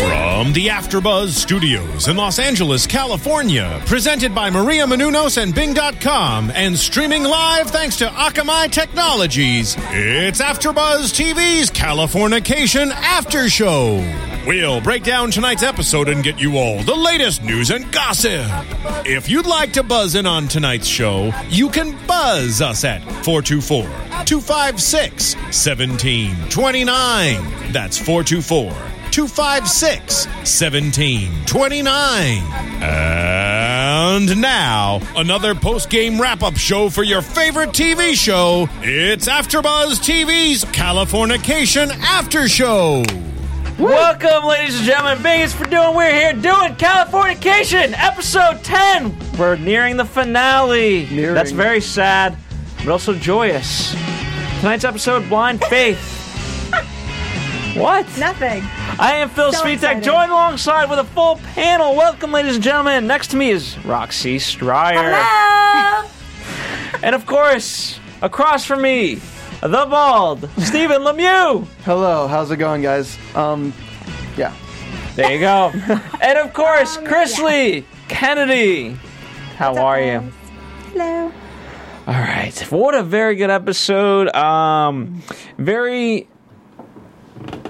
From the AfterBuzz Studios in Los Angeles, California, presented by Maria Menounos and Bing.com, and streaming live thanks to Akamai Technologies. It's AfterBuzz TV's Californication After Show. We'll break down tonight's episode and get you all the latest news and gossip. If you'd like to buzz in on tonight's show, you can buzz us at 424 256 1729. That's 424 256 1729. And now, another post game wrap up show for your favorite TV show. It's AfterBuzz TV's Californication After Show. Welcome, ladies and gentlemen. Biggest for doing. We're here doing Californication, episode 10. We're nearing the finale. Nearing. That's very sad, but also joyous. Tonight's episode, Blind Faith. What? Nothing. I am Phil So Svitek, joined alongside with a full panel. Welcome, ladies and gentlemen. Next to me is Roxy Stryer. Hello. And of course, across from me, the bald Stephen Lemieux. Hello, how's it going, guys? Um, yeah. There you go. and of course, Chris Lee Kennedy. How are you? Hello. All right. What a very good episode. Um, very,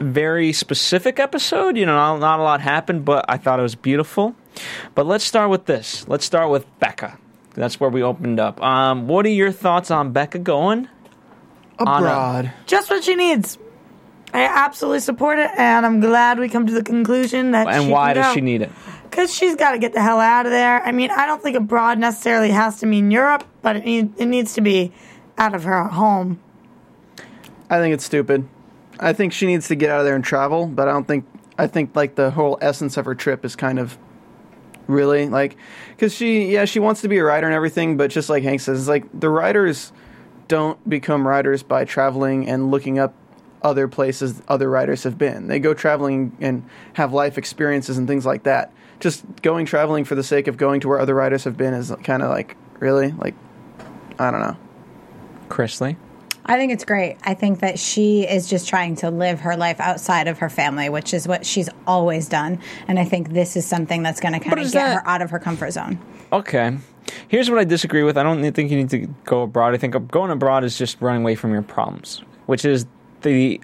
very specific episode. You know, not, not a lot happened, but I thought it was beautiful. But let's start with this. Let's start with Becca. That's where we opened up. Um, what are your thoughts on Becca going? Abroad. Just what she needs. I absolutely support it, and I'm glad we come to the conclusion that. And why does she need it? Because she's got to get the hell out of there. I mean, I don't think abroad necessarily has to mean Europe, but it, need, it needs to be out of her home. I think it's stupid. I think she needs to get out of there and travel, but I don't think. I think like the whole essence of her trip is kind of really like because she yeah she wants to be a writer and everything, but just like Hank says, it's like the writers don't become writers by traveling and looking up other places other writers have been. They go traveling and have life experiences and things like that. Just going traveling for the sake of going to where other writers have been is kind of like really like I don't know. Chris Lee? I think it's great. I think that she is just trying to live her life outside of her family, which is what she's always done. And I think this is something that's going to kind of get that- her out of her comfort zone. Okay. Here's what I disagree with. I don't think you need to go abroad. I think going abroad is just running away from your problems, which is the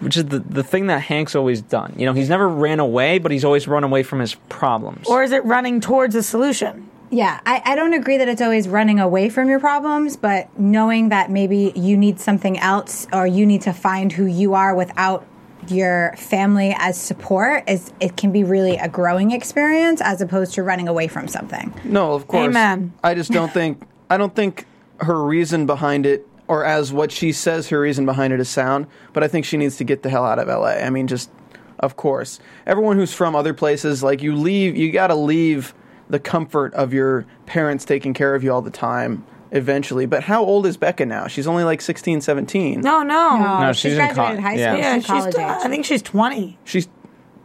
which is the, the thing that Hank's always done. You know, he's never ran away, but he's always run away from his problems. Or is it running towards a solution? Yeah, I, I don't agree that it's always running away from your problems, but knowing that maybe you need something else or you need to find who you are without your family as support is it can be really a growing experience as opposed to running away from something. No, of course. Amen. I just don't think I don't think her reason behind it or as what she says her reason behind it is sound, but I think she needs to get the hell out of LA. I mean just of course. Everyone who's from other places like you leave you got to leave the comfort of your parents taking care of you all the time eventually. But how old is Becca now? She's only like 16, 17. No, no. No, she she's in graduated co- high school. Yeah, she's she's. college age. I think she's 20. She's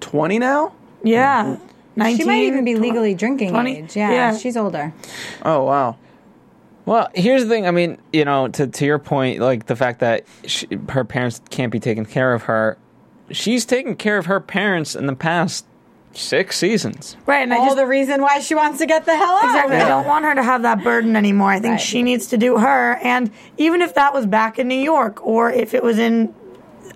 20 now? Yeah. 19. she might even be 20. legally drinking 20? age. Yeah, Yeah. she's older. Oh, wow. Well, here's the thing. I mean, you know, to to your point, like the fact that she, her parents can't be taking care of her, she's taken care of her parents in the past six seasons. Right, and I All just the reason why she wants to get the hell out. Exactly. I don't want her to have that burden anymore. I think Right. she needs to do her. And even if that was back in New York or if it was in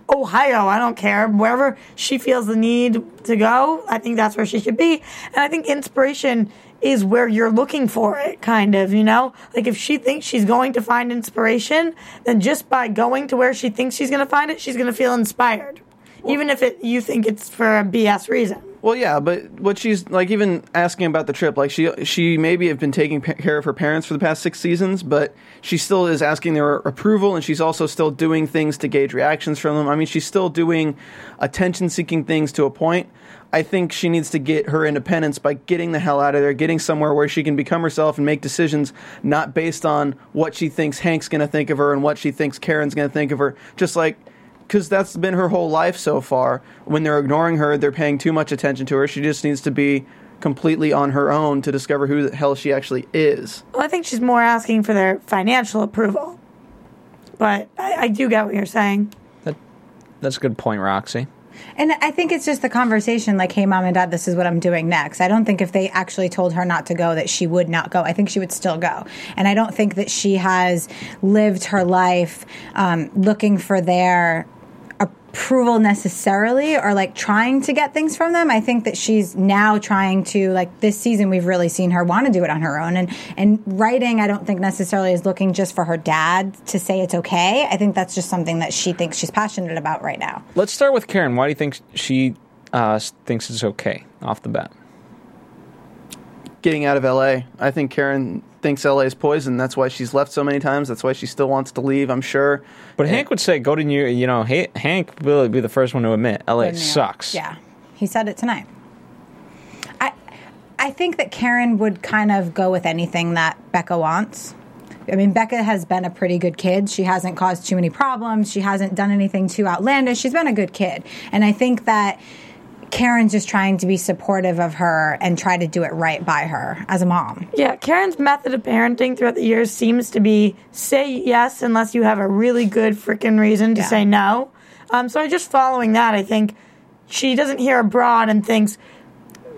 Ohio, I don't care. Wherever she feels the need to go, I think that's where she should be. And I think inspiration is where you're looking for it, kind of, you know? Like if she thinks she's going to find inspiration, then just by going to where she thinks she's going to find it, she's going to feel inspired. Even if it you think it's for a BS reason. Well, yeah, but what she's like, even asking about the trip, like she she maybe have been taking pa- care of her parents for the past six seasons, but she still is asking their approval, and she's also still doing things to gauge reactions from them. I mean, she's still doing attention seeking things to a point. I think she needs to get her independence by getting the hell out of there, getting somewhere where she can become herself and make decisions not based on what she thinks Hank's going to think of her and what she thinks Karen's going to think of her. Just like because that's been her whole life so far. When they're ignoring her, they're paying too much attention to her. She just needs to be completely on her own to discover who the hell she actually is. Well, I think she's more asking for their financial approval. But I, I do get what you're saying. That, that's a good point, Roxy. And I think it's just the conversation like, hey, mom and dad, this is what I'm doing next. I don't think if they actually told her not to go, that she would not go. I think she would still go. And I don't think that she has lived her life um, looking for their approval necessarily or like trying to get things from them. I think that she's now trying to like this season we've really seen her want to do it on her own and and writing I don't think necessarily is looking just for her dad to say it's okay. I think that's just something that she thinks she's passionate about right now. Let's start with Karen. Why do you think she uh, thinks it's okay off the bat? Getting out of LA. I think Karen thinks LA is poison. That's why she's left so many times. That's why she still wants to leave, I'm sure. But Hank would say, go to New You know, Ha- Hank will be the first one to admit LA sucks. Yeah, he said it tonight. I I think that Karen would kind of go with anything that Becca wants. I mean, Becca has been a pretty good kid. She hasn't caused too many problems. She hasn't done anything too outlandish. She's been a good kid, and I think that. Karen's just trying to be supportive of her and try to do it right by her as a mom. Yeah, Karen's method of parenting throughout the years seems to be say yes unless you have a really good freaking reason to Yeah. say no. Um, so I'm just following that, I think she doesn't hear abroad and thinks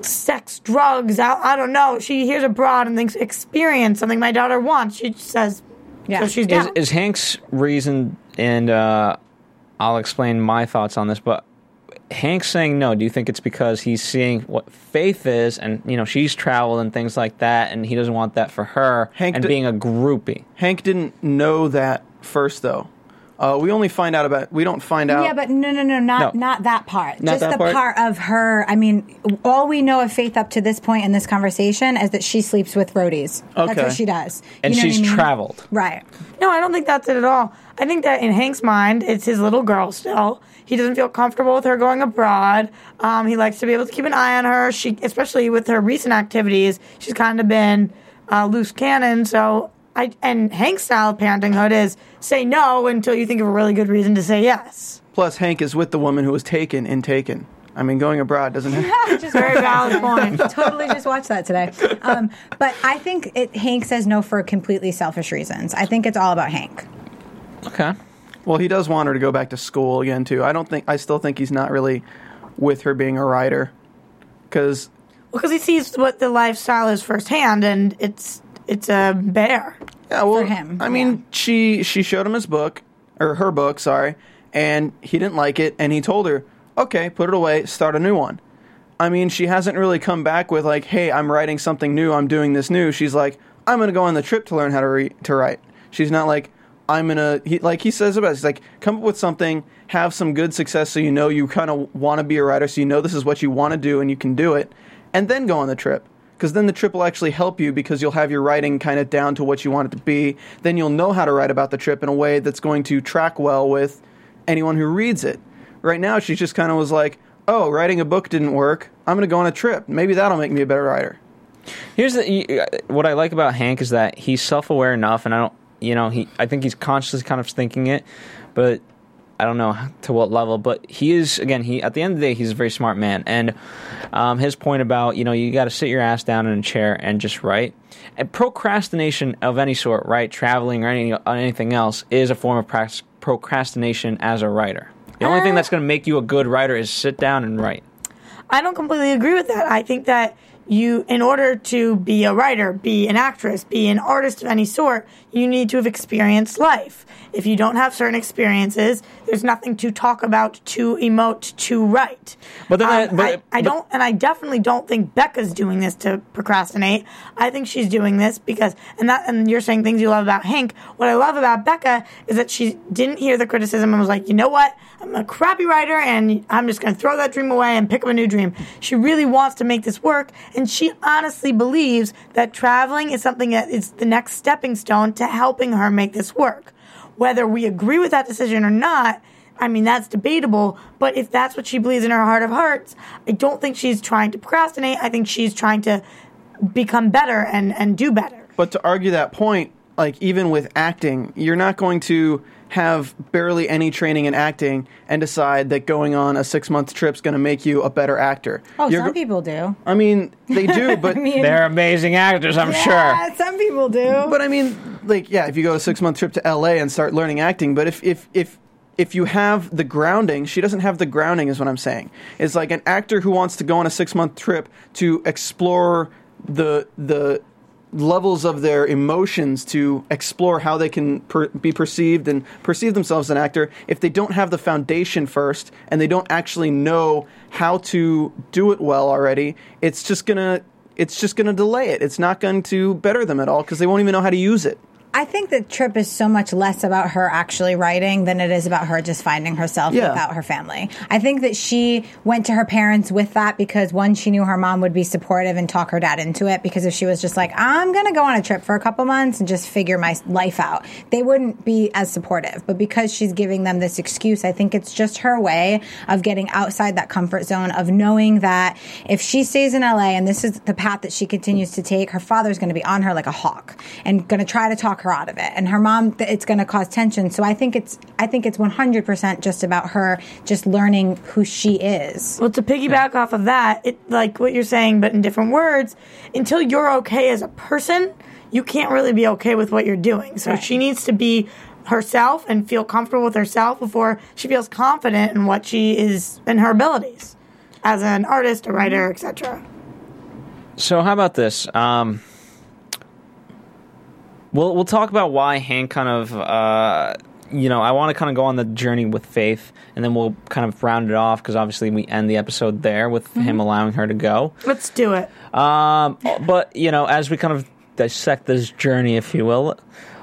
sex, drugs. I, I don't know. She hears abroad and thinks experience something my daughter wants. She says, Yeah. so she's Is, is Hank's reason, and uh, I'll explain my thoughts on this, but Hank's saying no. Do you think it's because he's seeing what faith is, and you know she's traveled and things like that, and he doesn't want that for her, Hank and d- being a groupie? Hank didn't know that first, though. Uh, we only find out about. We don't find out. Yeah, but no, no, no, not No. not that part. Not Just that the part? part? of her. I mean, all we know of Faith up to this point in this conversation is that she sleeps with roadies. Okay, That's what she does. And You know what she's I mean? traveled. Right. No, I don't think that's it at all. I think that in Hank's mind, it's his little girl still. He doesn't feel comfortable with her going abroad. Um, he likes to be able to keep an eye on her. She, especially with her recent activities, she's kind of been uh, loose cannon. So, I and Hank's style of parentinghood is say no until you think of a really good reason to say yes. Plus, Hank is with the woman who was taken in Taken. I mean, going abroad doesn't. Have, Just Very valid point. totally just watched that today. Um, but I think it, Hank says no for completely selfish reasons. I think it's all about Hank. Okay. well, he does want her to go back to school again too. I don't think. I still think he's not really with her being a writer, because Because he sees what the lifestyle is firsthand, and it's it's a bear. Yeah, well, For him, I mean, yeah. she she showed him his book or her book, sorry, and he didn't like it, and he told her, "Okay, put it away, start a new one." I mean, she hasn't really come back with like, "Hey, I'm writing something new. I'm doing this new." She's like, "I'm going to go on the trip to learn how to re- to write." She's not like, "I'm gonna," he, like he says about. It, he's like, "Come up with something, have some good success, so you know you kind of want to be a writer, so you know this is what you want to do, and you can do it, and then go on the trip." Because then the trip will actually help you because you'll have your writing kind of down to what you want it to be. Then you'll know how to write about the trip in a way that's going to track well with anyone who reads it. Right now, she just kind of was like, "Oh, writing a book didn't work. I'm going to go on a trip. Maybe that'll make me a better writer." Here's the, uh, what I like about Hank is that he's self-aware enough, and I don't, you know, he I think he's consciously kind of thinking it, but I don't know to what level. But he is again, he at the end of the day, he's a very smart man, and um, his point about you know you got to sit your ass down in a chair and just write. And procrastination of any sort, right, traveling or any, anything else, is a form of prac- procrastination as a writer. The only thing Uh, that's going to make you a good writer is sit down and write. I don't completely agree with that. I think that you in order to be a writer, be an actress, be an artist of any sort, you need to have experienced life. If you don't have certain experiences, there's nothing to talk about, to emote, to write. But then I- Um, but- I, I but- don't, and I definitely don't think Becca's doing this to procrastinate. I think she's doing this because, and that, and you're saying things you love about Hank. What I love about Becca is that she didn't hear the criticism and was like, you know what? I'm a crappy writer and I'm just going to throw that dream away and pick up a new dream. She really wants to make this work and she honestly believes that traveling is something that is the next stepping stone to helping her make this work. Whether we agree with that decision or not, I mean, that's debatable, but if that's what she believes in her heart of hearts, I don't think she's trying to procrastinate. I think she's trying to become better and, and do better. But to argue that point, like even with acting, you're not going to have barely any training in acting and decide that going on a six month trip is going to make you a better actor. Oh, You're some go- people do. I mean, they do, but mean- They're amazing actors, I'm sure. Yeah, some people do. but I mean, like, yeah, if you go a six month trip to LA and start learning acting, but if if if if you have the grounding, she doesn't have the grounding, is what I'm saying. It's like an actor who wants to go on a six month trip to explore the the levels of their emotions to explore how they can per- be perceived and perceive themselves as an actor if they don't have the foundation first and they don't actually know how to do it well already it's just gonna it's just gonna delay it. It's not going to better them at all because they won't even know how to use it I think the trip is so much less about her actually writing than it is about her just finding herself Yeah. without her family. I think that she went to her parents with that because one, she knew her mom would be supportive and talk her dad into it. Because if she was just like, I'm going to go on a trip for a couple months and just figure my life out, they wouldn't be as supportive. But because she's giving them this excuse, I think it's just her way of getting outside that comfort zone of knowing that if she stays in LA and this is the path that she continues to take, her father's going to be on her like a hawk and going to try to talk her out of it. And her mom, it's going to cause tension. So I think it's, I think it's 100% just about her just learning who she is. Well, to piggyback off of that, it like what you're saying, but in different words, until you're okay as a person, you can't really be okay with what you're doing. So Right. she needs to be herself and feel comfortable with herself before she feels confident in what she is in her abilities as an artist, a writer, etc. So how about this? Um, we'll we'll talk about why Hank kind of uh, you know I want to kind of go on the journey with Faith, and then we'll kind of round it off because obviously we end the episode there with him allowing her to go. Let's do it. Um, but you know, as we kind of dissect this journey, if you will,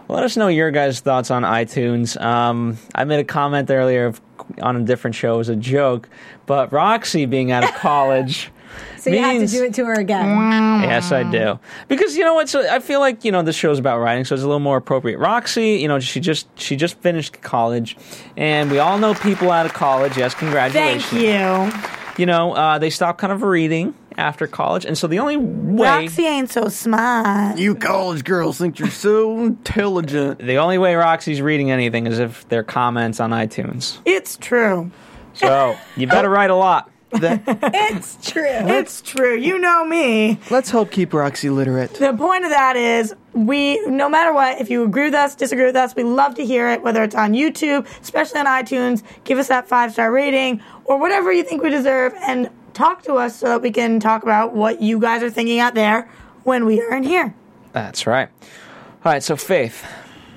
let us know your guys' thoughts on iTunes. Um, I made a comment earlier of, on a different show as a joke, but Roxy being out of college. So you have to do it to her again. Yes, I do. Because you know what? So I feel like you know the show's about writing, so it's a little more appropriate. Roxy, you know, she just she just finished college, and we all know people out of college. Yes, congratulations. Thank you. You know, uh, they stop kind of reading after college, and so the only way Roxy ain't so smart. you college girls think you're so intelligent the only way Roxy's reading anything is if they're comments on iTunes. It's true. So you better write a lot. That, It's true. It's true. You know me. let's help keep roxy literate The point of that is we, no matter what, if you agree with us, disagree with us, we love to hear it, whether it's on YouTube, especially on iTunes. Give us that five star rating or whatever you think we deserve and talk to us so that we can talk about what you guys are thinking out there when we are in here. That's right. All right, so Faith.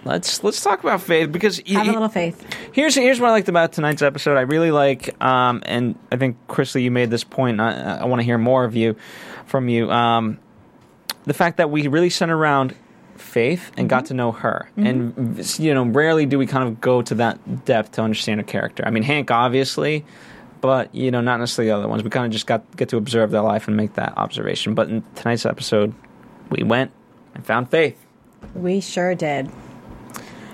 Let's let's talk about Faith because y- Have a little faith. Here's here's what I liked about tonight's episode. I really like, um, and I think Chrisley, you made this point. And I, I want to hear more of you, from you. Um, the fact that we really sent around Faith and got to know her, and you know, rarely do we kind of go to that depth to understand a character. I mean, Hank obviously, but you know, not necessarily the other ones. We kind of just got get to observe their life and make that observation. But in tonight's episode, we went and found Faith. We sure did.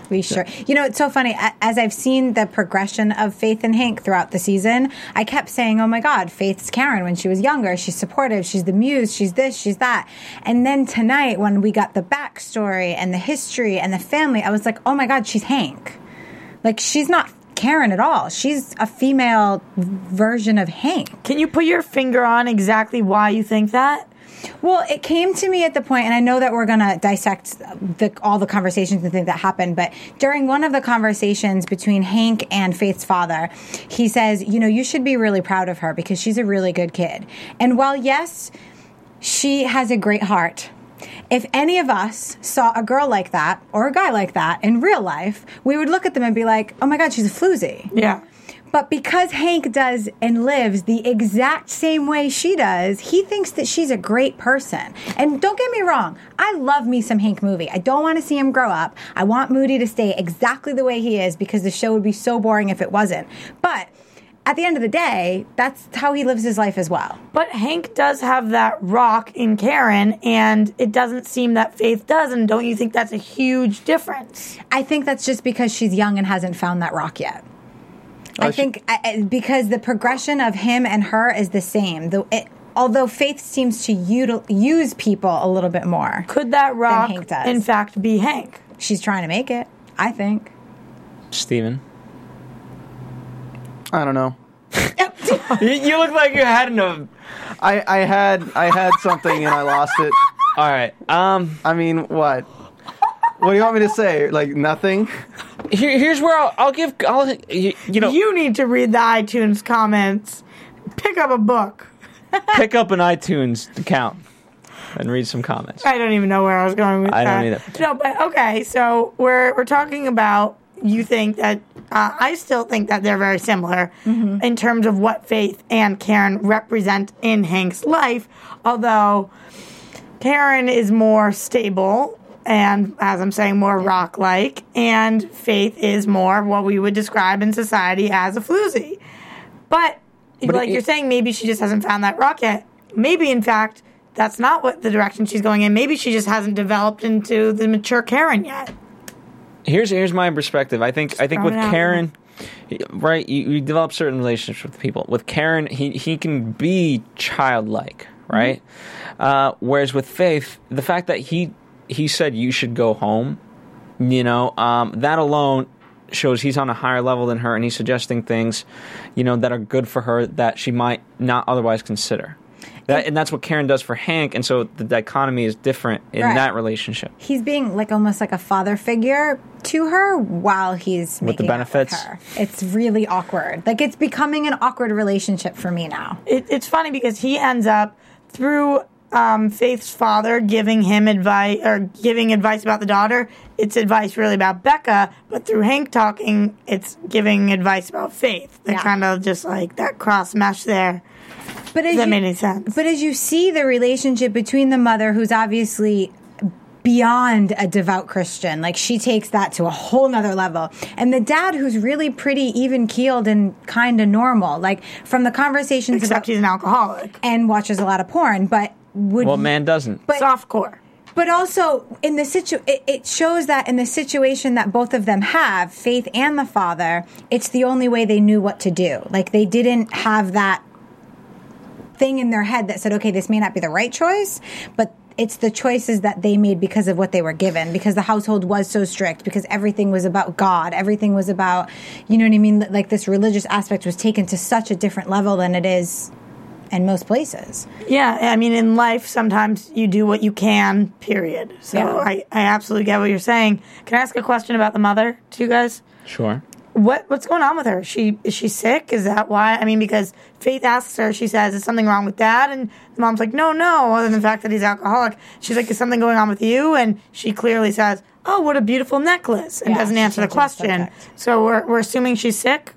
We sure. You know, it's so funny. As I've seen the progression of Faith and Hank throughout the season, I kept saying, oh my God, Faith's Karen when she was younger. She's supportive. She's the muse. She's this, she's that. And then tonight, when we got the backstory and the history and the family, I was like, oh my God, she's Hank. Like, she's not Karen at all. She's a female version of Hank. Can you put your finger on exactly why you think that? Well, it came to me at the point, and I know that we're going to dissect the, all the conversations and things that happened, but during one of the conversations between Hank and Faith's father, he says, You know, you should be really proud of her because she's a really good kid. And while, yes, she has a great heart. If any of us saw a girl like that or a guy like that in real life, we would look at them and be like, oh my God, she's a floozy. Yeah. But because Hank does and lives the exact same way she does, he thinks that she's a great person. And don't get me wrong, I love me some Hank Moody. I don't want to see him grow up. I want Moody to stay exactly the way he is because the show would be so boring if it wasn't. But at the end of the day, that's how he lives his life as well. But Hank does have that rock in Karen, and it doesn't seem that Faith does. And don't you think that's a huge difference? I think that's just because she's young and hasn't found that rock yet. I she- think I- I- because the progression of him and her is the same. Though it, although Faith seems to util, use people a little bit more. Could that rock, Hank does. in fact, be Hank? She's trying to make it. I think. Steven. I don't know. you, you look like you had enough. I, I had I had something and I lost it. All right. Um. I mean, what? What do you want me to say? Like nothing? Here, here's where I'll, I'll give. I'll. You, you know. You need to read the iTunes comments. Pick up a book. pick up an iTunes account and read some comments. I don't even know where I was going with I that. don't either. No, but okay. So we're we're talking about you think that uh, I still think that they're very similar Mm-hmm. in terms of what Faith and Karen represent in Hank's life. Although Karen is more stable and, as I'm saying, more rock like, and Faith is more what we would describe in society as a floozy. But, But like it- you're saying, maybe she just hasn't found that rock yet. Maybe, in fact, that's not what the direction she's going in. Maybe she just hasn't developed into the mature Karen yet. here's here's my perspective. I think I think with throwing it out Karen, right? You, you develop certain relationships with people. With Karen, he he can be childlike, right? Uh, whereas with Faith, the fact that he he said you should go home, you know, um, that alone shows he's on a higher level than her, and he's suggesting things, you know, that are good for her that she might not otherwise consider. That, and that's what Karen does for Hank, and so the dichotomy is different in Right. that relationship. He's being like almost like a father figure to her while he's With the making out benefits? her. It's really awkward. Like it's becoming an awkward relationship for me now. it, it's funny because he ends up through um, Faith's father giving him advice or giving advice about the daughter. It's advice really about Becca, but through Hank talking, it's giving advice about Faith. They Yeah. kind of just like that cross mesh there. But as that you- make any sense? But as you see the relationship between the mother, who's obviously beyond a devout Christian, like she takes that to a whole nother level, and the dad, who's really pretty even keeled and kind of normal, like from the conversations Except about he's an alcoholic. and watches a lot of porn, but would Well, man doesn't. But- Softcore. But also in the situ, it, it shows that in the situation that both of them have, Faith and the father, it's the only way they knew what to do. Like they didn't have that thing in their head that said, "Okay, this may not be the right choice," but it's the choices that they made because of what they were given. Because the household was so strict. Because everything was about God. Everything was about, you know what I mean? Like this religious aspect was taken to such a different level than it is in most places. Yeah, I mean, in life, sometimes you do what you can, period. So Yeah. I, I absolutely get what you're saying. Can I ask a question about the mother to you guys? Sure. What what's going on with her? She is she sick? Is that why? I mean, because Faith asks her, she says, "Is something wrong with Dad?" And the mom's like, "No, no." Other than the fact that he's alcoholic, she's like, "Is something going on with you?" And she clearly says, "Oh, what a beautiful necklace," and Yeah, doesn't answer the question. subject. So we're we're assuming she's sick.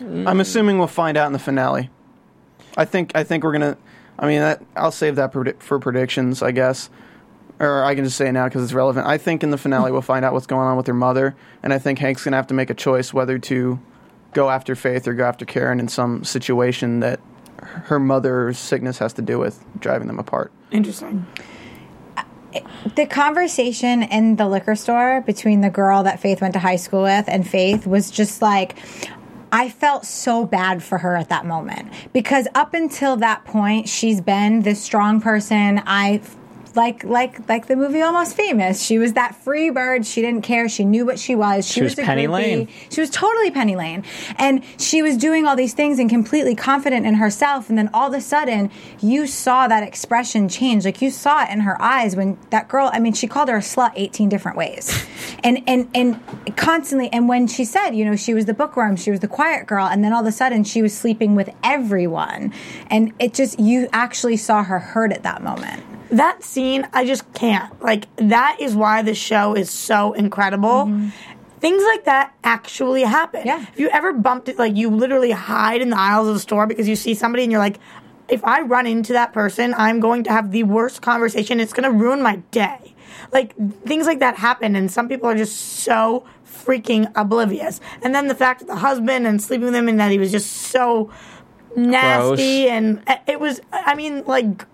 I'm assuming we'll find out in the finale. I think I think we're gonna. I mean, that, I'll save that predi- for predictions, I guess, or I can just say it now because it's relevant. I think in the finale we'll find out what's going on with her mother, and I think Hank's gonna have to make a choice whether to go after Faith or go after Karen in some situation that her mother's sickness has to do with driving them apart. Interesting. the conversation in the liquor store between the girl that Faith went to high school with and Faith was just like I felt so bad for her at that moment because up until that point she's been this strong person. I like like like the movie Almost Famous. She was that free bird. She didn't care. She knew what she was. She, She was a Penny groupie. Lane. She was totally Penny Lane, and she was doing all these things and completely confident in herself. And then all of a sudden, you saw that expression change. Like you saw it in her eyes when that girl. I mean, she called her a slut eighteen different ways, and and and constantly. And when she said, you know, she was the bookworm, she was the quiet girl, and then all of a sudden, she was sleeping with everyone, and it just you actually saw her hurt at that moment. That scene, I just can't. Like that is why the show is so incredible. Things like that actually happen. Yeah. If you ever bumped it, like you literally hide in the aisles of the store because you see somebody and you're like, if I run into that person, I'm going to have the worst conversation. It's going to ruin my day. Like things like that happen, and some people are just so freaking oblivious. And then the fact that the husband and sleeping with him and that he was just so nasty and uh, it was. I mean, like.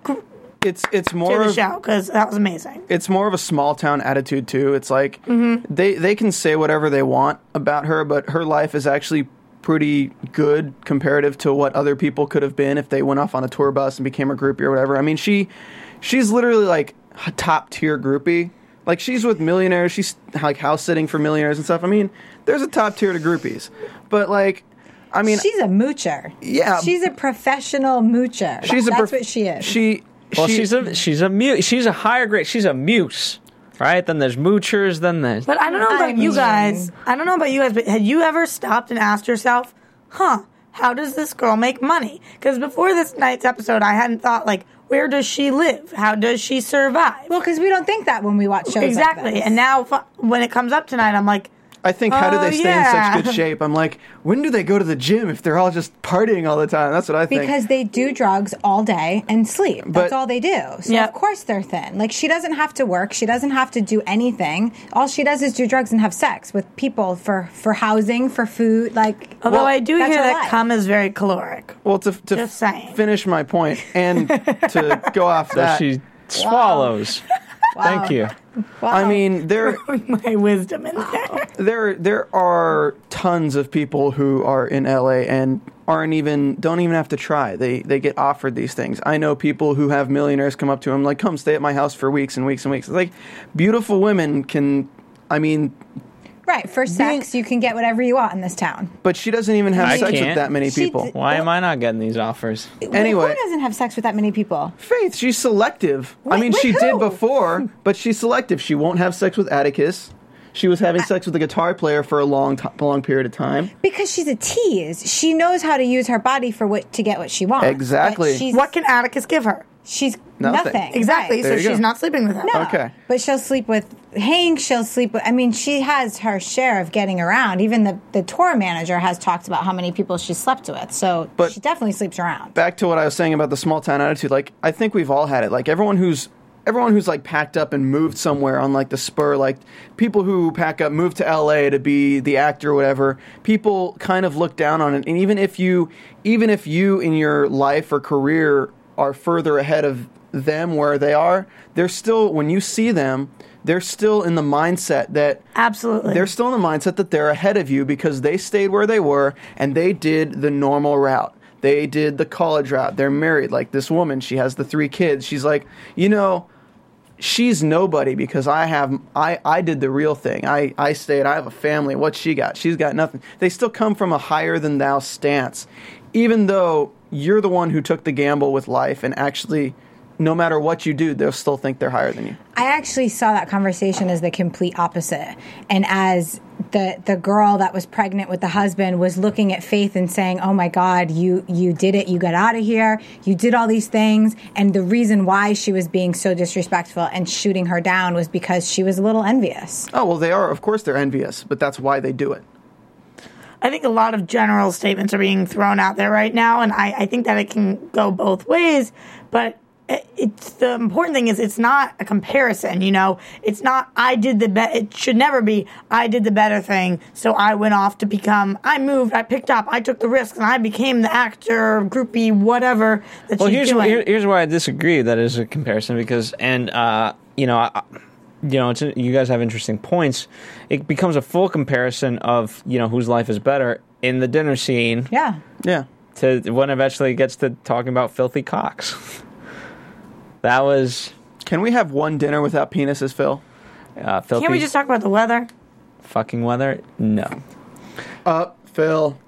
Gr- It's it's to more the of, show because that was amazing. it's more of a small town attitude too. It's like Mm-hmm. they they can say whatever they want about her, but her life is actually pretty good comparative to what other people could have been if they went off on a tour bus and became a groupie or whatever. I mean, she she's literally like a top tier groupie. Like she's with millionaires. She's like house sitting for millionaires and stuff. I mean, there's a top tier to groupies, but like, I mean, She's a moocher. Yeah. she's a professional moocher. she's a That's prof- what she is. She Well, she- she's a she's a mute. She's a higher grade. She's a muse, right? Then there's moochers. Then there's But I don't know about I you mean- guys. I don't know about you guys, but had you ever stopped and asked yourself, huh, how does this girl make money? Because before this night's episode, I hadn't thought, like, where does she live? How does she survive? well, because we don't think that when we watch shows. like exactly. this. and now, when it comes up tonight, I'm like, I think how do Oh, they stay yeah. in such good shape? I'm like, when do they go to the gym if they're all just partying all the time? That's what I think. because they do drugs all day and sleep. That's But- all they do. So Yep. of course they're thin. Like she doesn't have to work. She doesn't have to do anything. All she does is do drugs and have sex with people for for housing, for food. Like although well, I do that's hear that life. cum is very caloric. well, to, to Just saying. finish my point and to go off so that, she swallows. Thank you. I mean, there My wisdom in there. there there are tons of people who are in LA and aren't even don't even have to try. They they get offered these things. I know people who have millionaires come up to them like, "Come stay at my house for weeks and weeks and weeks." It's like beautiful women can. I mean, right for sex. You can get whatever you want in this town. but she doesn't even have I sex with can't. that many She people. d- Why am I not getting these offers? Anyway. who doesn't have sex with that many people? Faith, she's selective. I Wait, mean, with she did who? before, but she's selective. She won't have sex with Atticus. She was having sex with a guitar player for a long, t- long period of time. Because she's a tease. She knows how to use her body for what to get what she wants. Exactly. But she's, What can Atticus give her? She's Nothing. nothing. Exactly. Right. So she's go. not sleeping with him. No. Okay. But she'll sleep with Hank. She'll sleep with. I mean, she has her share of getting around. Even the the tour manager has talked about how many people she slept with. So But- she definitely sleeps around. Back to what I was saying about the small town attitude. Like, I think we've all had it. Like, everyone who's everyone who's like packed up and moved somewhere on like the spur. Like, people who pack up, move to LA to be the actor, or whatever. People kind of look down on it. And even if you, even if you in your life or career are further ahead of them where they are, they're still when you see them. They're still in the mindset that Absolutely. they're still in the mindset that they're ahead of you because they stayed where they were and they did the normal route. They did the college route. They're married. Like this woman, she has the three kids. She's like, you know, she's nobody because I have I, I did the real thing. I, I stayed, I have a family. What's she got? She's got nothing. They still come from a higher than thou stance. Even though you're the one who took the gamble with life and actually no matter what you do, they'll still think they're higher than you. I actually saw that conversation as the complete opposite, and as the the girl that was pregnant with the husband was looking at Faith and saying, "Oh my God, you you did it! You got out of here! You did all these things!" And the reason why she was being so disrespectful and shooting her down was because she was a little envious. Oh well they are of course they're envious, but that's why they do it. I think a lot of general statements are being thrown out there right now, and I, I think that it can go both ways. But it- it's the important thing is it's not a comparison. You know, it's not I did the bet. It should never be I did the better thing, so I went off to become. I moved. I picked up. I took the risk and I became the actor, groupie, whatever that Well, here's here, here's why I disagree. That is a comparison because, and uh, you know, I, you know, it's, you guys have interesting points. It becomes a full comparison of you know whose life is better in the dinner scene Yeah. Yeah. to when eventually it gets to talking about filthy cocks. that was Can we have one dinner without penises, Phil? Uh, filthy Can't we just talk about the weather? fucking weather? No. Uh, Phil.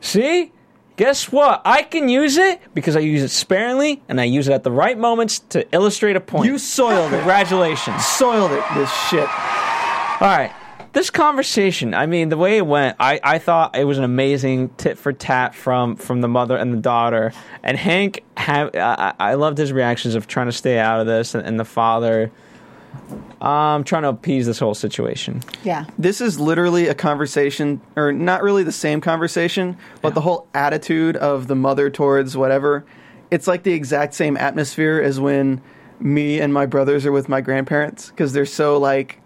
See? Guess what? I can use it because I use it sparingly and I use it at the right moments to illustrate a point. You soiled it. Congratulations. Soiled it, this shit. All right. This conversation, I mean, the way it went, I, I thought it was an amazing tit for tat from, from the mother and the daughter. And Hank, have, I, I loved his reactions of trying to stay out of this, and, and the father um, trying to appease this whole situation. Yeah. This is literally a conversation, or not really the same conversation, but the whole attitude of the mother towards whatever. It's like the exact same atmosphere as when me and my brothers are with my grandparents because they're so like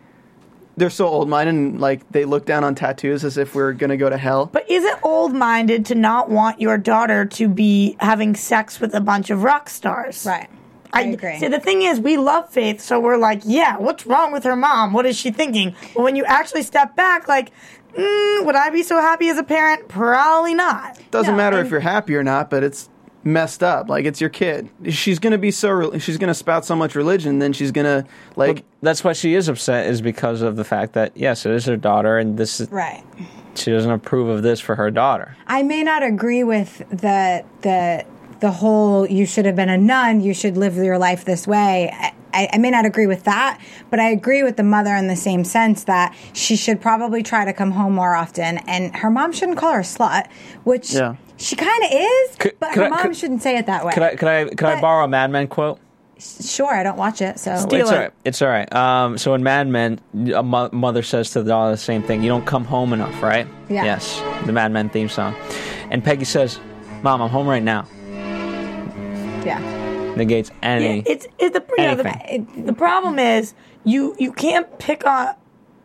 they're so old minded and like they look down on tattoos as if we're gonna go to hell. But is it old minded to not want your daughter to be having sex with a bunch of rock stars? Right. I, agree. See, the thing is, we love Faith, so we're like, yeah, what's wrong with her mom? What is she thinking? But when you actually step back, like, mm, would I be so happy as a parent? Probably not. Doesn't No, matter if you're happy or not, but it's messed up. Like it's your kid. She's gonna be so. re- She's gonna spout so much religion, then she's gonna like. But that's why she is upset, is because of the fact that, yes, it is her daughter, and this is, right. she doesn't approve of this for her daughter. I may not agree with the the the whole you should have been a nun, you should live your life this way. I, I may not agree with that, but I agree with the mother in the same sense that she should probably try to come home more often, and her mom shouldn't call her a slut, which Yeah. she kind of is, Could- but could her I- mom could- shouldn't say it that way. Could I, could I, could I borrow a Mad Men quote? Sure, I don't watch it, so Steal it's it. all right. It's all right. Um, so in Mad Men, a mo- mother says to the daughter the same thing. You don't come home enough, right? Yeah. Yes. The Mad Men theme song. And Peggy says, "Mom, I'm home right now." Yeah. Negates any. Yeah, it's it's the you know, the, it- the problem is you you can't pick on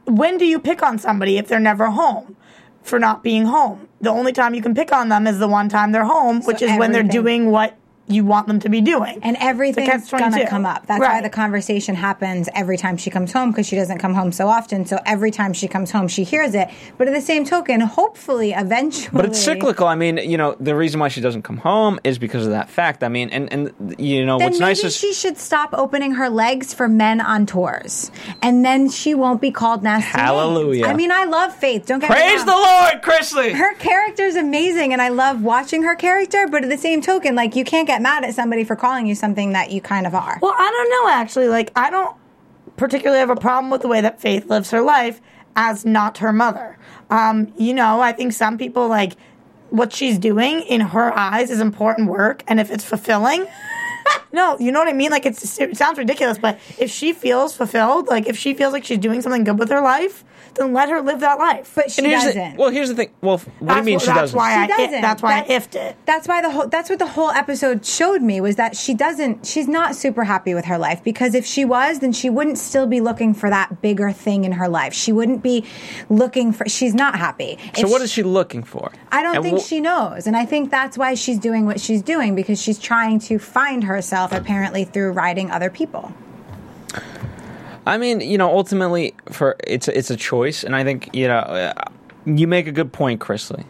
when do you pick on somebody if they're never home for not being home? The only time you can pick on them is the one time they're home, which is when they're doing what you want them to be doing. And everything's catch-22. gonna come up. That's why the conversation happens every time she comes home because she doesn't come home so often. So every time she comes home, she hears it. But at the same token, hopefully, eventually, but it's cyclical. I mean, you know, the reason why she doesn't come home is because of that fact. I mean, and and you know Then what's maybe nice is she should stop opening her legs for men on tours, and then she won't be called nasty. names. Hallelujah. I mean, I love Faith. Don't get me praise wrong. the Lord, Chrisley. her character's amazing and I love watching her character, but at the same token, like you can't get mad at somebody for calling you something that you kind of are. Well, I don't know actually. Like I don't particularly have a problem with the way that Faith lives her life as not her mother. Um, you know, I think some people like what she's doing in her eyes is important work, and if it's fulfilling. No, you know what I mean? Like it sounds ridiculous, but if she feels fulfilled, like if she feels like she's doing something good with her life, then let her live that life. But she And here's the- doesn't. well, here's the thing. Well, what do you mean wh- she that's doesn't? why She I doesn't. that's why I That's- ifed it. That's why the whole that's what the whole episode showed me was that she doesn't she's not super happy with her life because if she was then she wouldn't still be looking for that bigger thing in her life. She wouldn't be looking for she's not happy. so If what is she looking for? I don't And think wh- she knows. And I think that's why she's doing what she's doing because she's trying to find herself apparently through writing other people. I mean, you know, ultimately, for it's a, it's a choice, and I think you know, uh, you make a good point, Chrisley.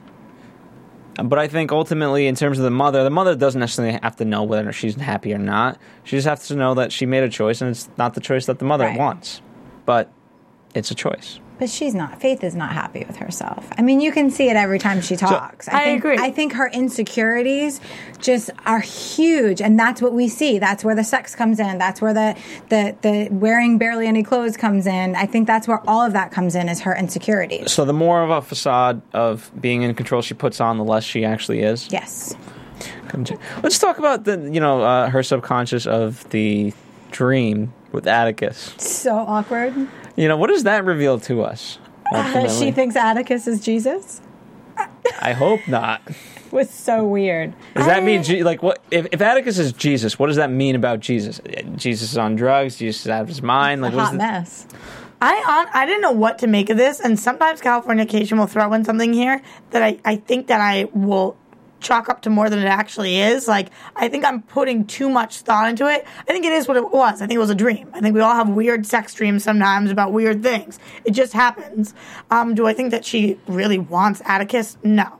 But I think ultimately, in terms of the mother, the mother doesn't necessarily have to know whether she's happy or not. She just has to know that she made a choice, and it's not the choice that the mother Right. wants. But it's a choice. But she's not. Faith is not happy with herself. I mean, you can see it every time she talks. I think, agree. I think her insecurities just are huge, and that's what we see. That's where the sex comes in. That's where the the the wearing barely any clothes comes in. I think that's where all of that comes in is her insecurities. So the more of a facade of being in control she puts on, the less she actually is. Yes. Let's talk about the you know uh, her subconscious of the dream with Atticus. So awkward. You know what does that reveal to us? That she thinks Atticus is Jesus I hope not. was so weird. Does that mean like what? If, if Atticus is Jesus, what does that mean about Jesus? Uh, Jesus is on drugs. Jesus is out of his mind. Like A hot mess. I on I didn't know what to make of this, and sometimes California Californication will throw in something here that I, I think that I will chalk up to more than it actually is. Like I think I'm putting too much thought into it. I think it is what it was. I think it was a dream. I think we all have weird sex dreams sometimes about weird things. It just happens. Um, do I think that she really wants Atticus? No.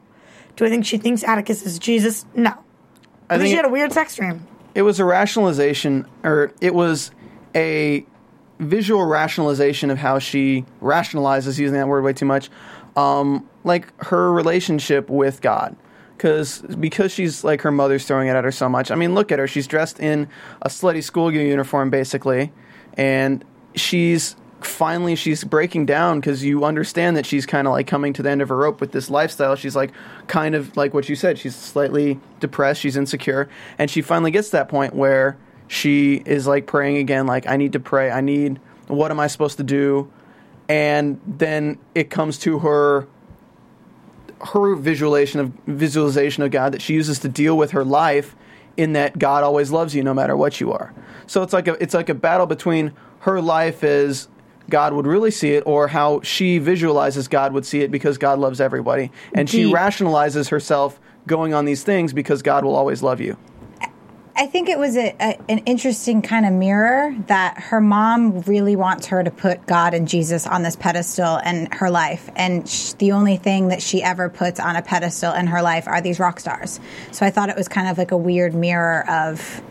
Do I think she thinks Atticus is Jesus? No. I, think, think she had a weird sex dream. it was a rationalization or it was a visual rationalization of how she rationalizes using that word way too much um, like her relationship with god because because she's like her mother's throwing it at her so much. I mean look at her. She's dressed in a slutty school uniform basically. And she's finally she's breaking down because you understand that she's kind of like coming to the end of her rope with this lifestyle. She's like kind of like what you said. She's slightly depressed. She's insecure. And she finally gets to that point where she is like praying again like i need to pray. I need what am i supposed to do? And then it comes to her her visualization of visualization of god that she uses to deal with her life in that god always loves you no matter what you are so it's like a it's like a battle between her life as God would really see it, or how she visualizes God would see it because God loves everybody. And she rationalizes herself going on these things because God will always love you. I think it was a, a, an interesting kind of mirror that her mom really wants her to put God and Jesus on this pedestal in her life. And sh- the only thing that she ever puts on a pedestal in her life are these rock stars. So I thought it was kind of like a weird mirror of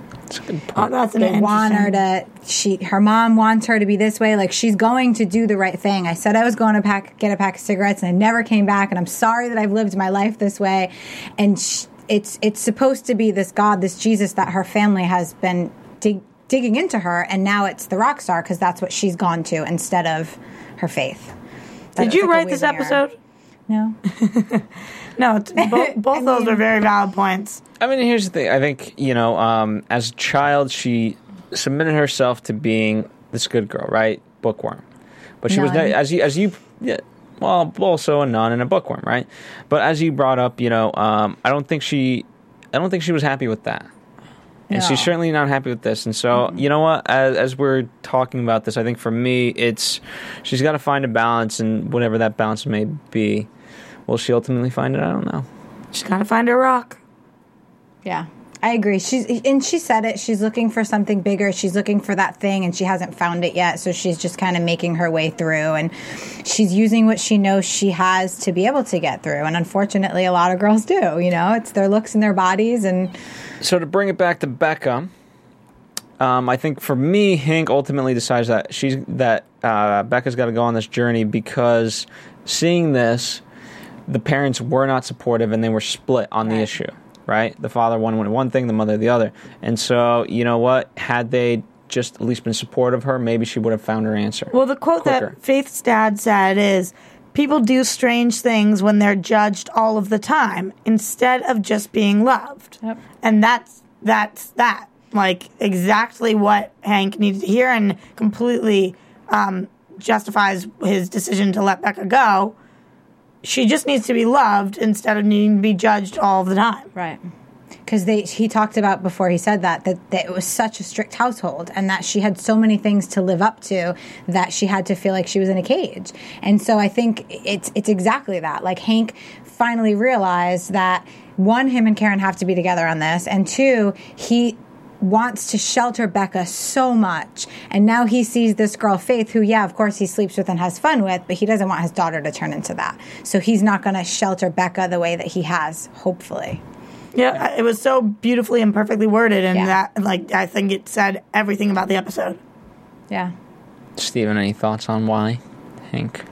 Oh, that's an they want her to she her mom wants her to be this way. Like she's going to do the right thing. I said i was going to pack get a pack of cigarettes and i never came back. And i'm sorry that i've lived my life this way. And sh- it's it's supposed to be this god this jesus that her family has been dig- digging into her and now it's the rock star because that's what she's gone to instead of her faith That Did you like write this mirror. episode? no No, it's, both, both of those are very valid points. I mean, here's the thing. I think you know, um, as a child, she submitted herself to being this good girl, right? Bookworm, but she was Nun. ne- as you as you. Yeah, well, also a nun and a bookworm, right? But as you brought up, you know, um, I don't think she, I don't think she was happy with that. And she's certainly not happy with this. And so, you know what? As, as we're talking about this, I think for me, it's she's got to find a balance, and whatever that balance may be, will she ultimately find it? I don't know. She's got to find her rock. Yeah. I agree. She's and she said it. She's looking for something bigger. She's looking for that thing, and she hasn't found it yet. So she's just kind of making her way through, and she's using what she knows she has to be able to get through. And unfortunately, a lot of girls do. You know, it's their looks and their bodies, and So to bring it back to Becca, um, I think for me, Hank ultimately decides that she's that uh, Becca's got to go on this journey because seeing this, the parents were not supportive and they were split on the issue. Right, the father wanted one thing, the mother the other, and so you know what? Had they just at least been supportive of her, maybe she would have found her answer. Well, the quote quicker. that Faith's dad said is People do strange things when they're judged all of the time instead of just being loved. Yep. And that's that's that. Like exactly what Hank needed to hear and completely um, justifies his decision to let Becca go. She just needs to be loved instead of needing to be judged all the time. right. Because they he talked about before he said that, that that it was such a strict household and that she had so many things to live up to that she had to feel like she was in a cage. And so i think it's it's exactly that. Like hank finally realized that one him and karen have to be together on this and two he wants to shelter Becca so much. And now he sees this girl, Faith, who, yeah, of course he sleeps with and has fun with, but he doesn't want his daughter to turn into that. So he's not going to shelter Becca the way that he has, hopefully. Yeah, it was so beautifully and perfectly worded, and Yeah. that like I think it said everything about the episode. Yeah. Steven, any thoughts on why Hank,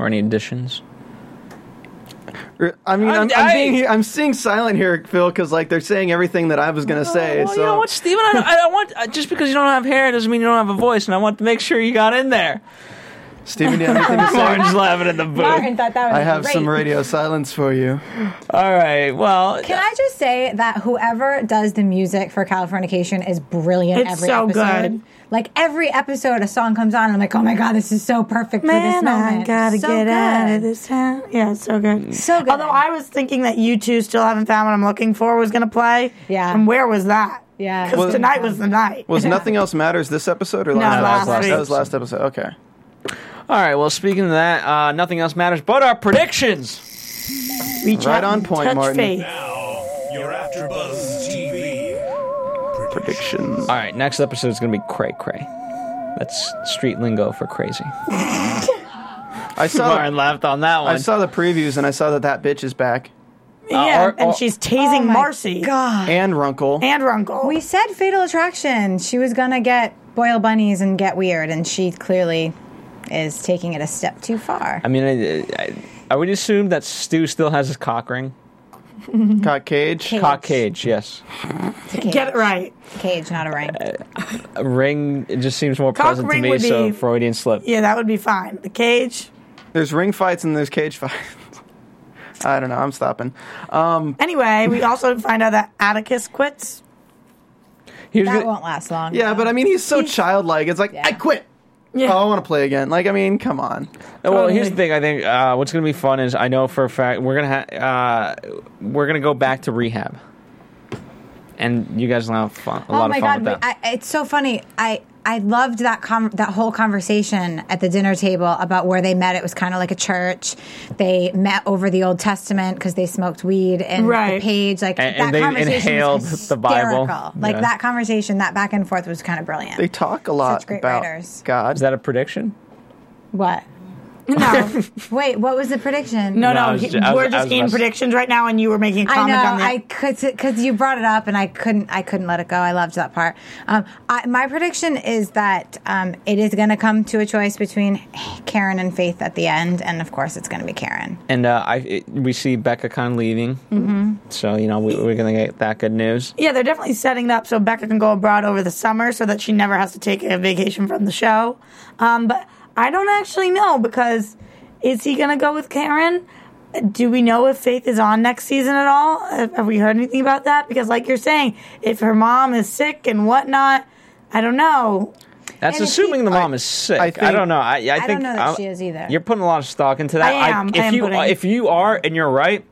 or any additions? I mean, I'm, I'm- I'm, being, I'm seeing silent here, Phil, because like they're saying everything that I was gonna say. well, so you know what, Steven? I, don't- I don't want uh, just because you don't have hair doesn't mean you don't have a voice, and I want to make sure you got in there. Steven, do you have anything to say? Martin's laughing in the booth. Martin thought that was I have great. some radio silence for you. All right. Well, Can I just say that whoever does the music for Californication is brilliant It's every so episode. good. Like every episode, a song comes on, and I'm like, oh my god, this is so perfect for this Man, moment. I gotta So get good. out of this town. Yeah, it's so good. So good. Although I was thinking that U2 still haven't found what I'm looking for was gonna play. Yeah. And where was that? Yeah. Because Well- tonight was the night. Was nothing else matters this episode or No, last? last episode? That was last episode. Okay. all right. Well, speaking of that, uh, nothing else matters but our predictions. Reach Right out on point, touch Martin. faith. Now, your AfterBuzz TV Predictions. All right. Next episode is going to be cray cray. That's street lingo for crazy. I saw. Martin laughed on that one. I saw the previews and I saw that that bitch is back. Yeah, uh, or- and or- she's tasing Oh my Marcy God. And Runkle. and Runkle. We said Fatal Attraction. She was gonna get boil bunnies and get weird, and she clearly is taking it a step too far. I mean, I, I, I would assume that Stu still has his cock ring. Cock cage. Cage. Cock cage, yes. It's a cage. Get it right. Cage, not a ring. Uh, a ring, it just seems more Cock pleasant to ring me, would so be- Freudian slip. Yeah, that would be fine. The cage. There's ring fights and there's cage fights. I don't know. I'm stopping. Um, anyway, we also find out that Atticus quits. Here's that the- won't last long. Yeah, but I mean, he's so childlike. It's like Yeah. I quit. Yeah. Oh, I want to play again. Like, I mean, come on. Well, here's the thing. I think uh, what's going to be fun is I know for a fact we're gonna ha- uh, we're gonna go back to rehab, and you guys will have fun. A Oh lot my of fun god, with that. I, it's so funny. I I loved that com- that whole conversation at the dinner table about where they met. It was kind of like a church. They met over the Old Testament because they smoked weed and Right. the page. Like And- that and they conversation inhaled was the Bible. hysterical. Like Yeah. that conversation, that back and forth was kind of brilliant. They talk a lot Such great about writers. God. is that a prediction? what? No, Wait, what was the prediction? no, No, no. was he- ju- was- we're I just was in mess- predictions right now, and you were making a I comment know. on that. I could because you brought it up, and I couldn't. I couldn't let it go. I loved that part. Um, I, my prediction is that um, it is going to come to a choice between Karen and Faith at the end, and of course, it's going to be Karen. And uh, I it, we see Becca kind of leaving, mm-hmm. so you know we, we're gonna get that good news. Yeah, they're definitely setting it up so Becca can go abroad over the summer so that she never has to take a vacation from the show. Um, but I don't actually know because is he going to go with Karen? Do we know if Faith is on next season at all? Have, have we heard anything about that? Because, like you're saying, if her mom is sick and whatnot, I don't know. That's And assuming he- the mom I- is sick. I I, don't know. I, I, don't think know that I'll- she is either. You're putting a lot of stock into that. I am. if I am you putting- if you are and you're right,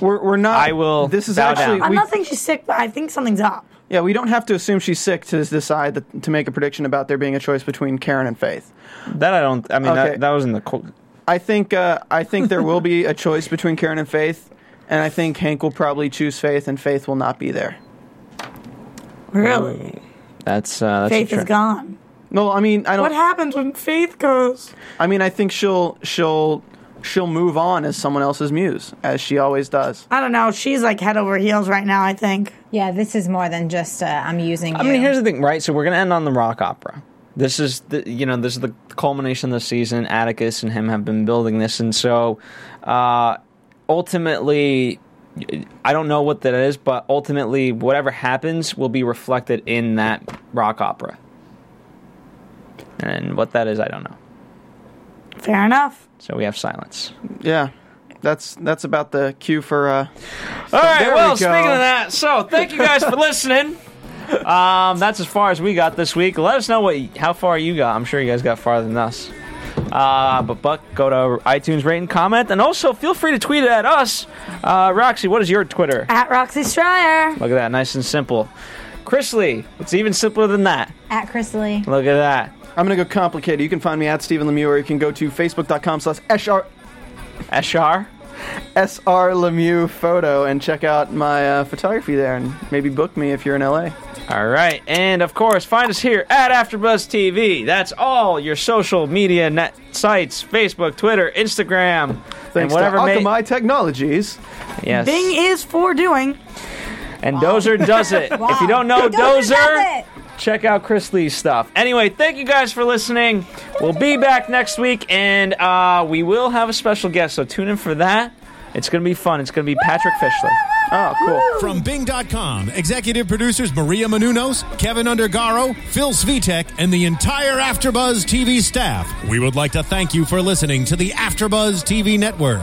We're, we're not. I will This is bow actually. down. I'm we- not saying she's sick, but I think something's up. Yeah, we don't have to assume she's sick to decide that, to make a prediction about there being a choice between Karen and Faith. that I don't. I mean Okay. that, that was in the. co- I think. Uh, I think there will be a choice between Karen and Faith, and I think Hank will probably choose Faith, and Faith will not be there. Really? That's uh, that's Faith is gone. No, I mean, I don't. What happens when Faith goes? I mean, I think she'll she'll she'll move on as someone else's muse, as she always does. I don't know. She's like head over heels right now, I think. Yeah, this is more than just uh, I'm using. I you. mean, here's the thing, right? So we're gonna end on the rock opera. This is the you know this is the culmination of the season. Atticus and him have been building this, and so uh, ultimately, I don't know what that is, but ultimately, whatever happens will be reflected in that rock opera. And what that is, I don't know. Fair enough. So we have silence. Yeah, that's that's about the cue for. Uh, All right. there we Well, go. speaking of that, so thank you guys for listening. Um, that's as far as we got this week. Let us know what how far you got. I'm sure you guys got farther than us. Uh, but Buck, go to iTunes, rate and comment, and also feel free to tweet it at us. Uh, Roxy, what is your Twitter? At Roxy Stryer. Look at that, nice and simple. Chris Lee, it's even simpler than that. at Chrisley. Look at that. I'm gonna go complicated. You can find me at Stephen Lemieux, or you can go to facebook.com/slash sr Eshar. sr Lemieux photo and check out my uh, photography there, and maybe book me if you're in LA. All right, and of course, find us here at AfterBuzz TV. That's all your social media net sites: Facebook, Twitter, Instagram, and whatever. to may- Akamai Technologies. yes. Bing is for doing. And Dozer does it. If you don't know Dozer does Dozer, it. Check out Chris Lee's stuff. Anyway, thank you guys for listening. We'll be back next week, and uh, we will have a special guest, so tune in for that. It's going to be fun. It's going to be Patrick Fischler. Oh, cool. From Bing.com, executive producers Maria Menounos, Kevin Undergaro, Phil Svitek, and the entire Afterbuzz TV staff, we would like to thank you for listening to the Afterbuzz TV network.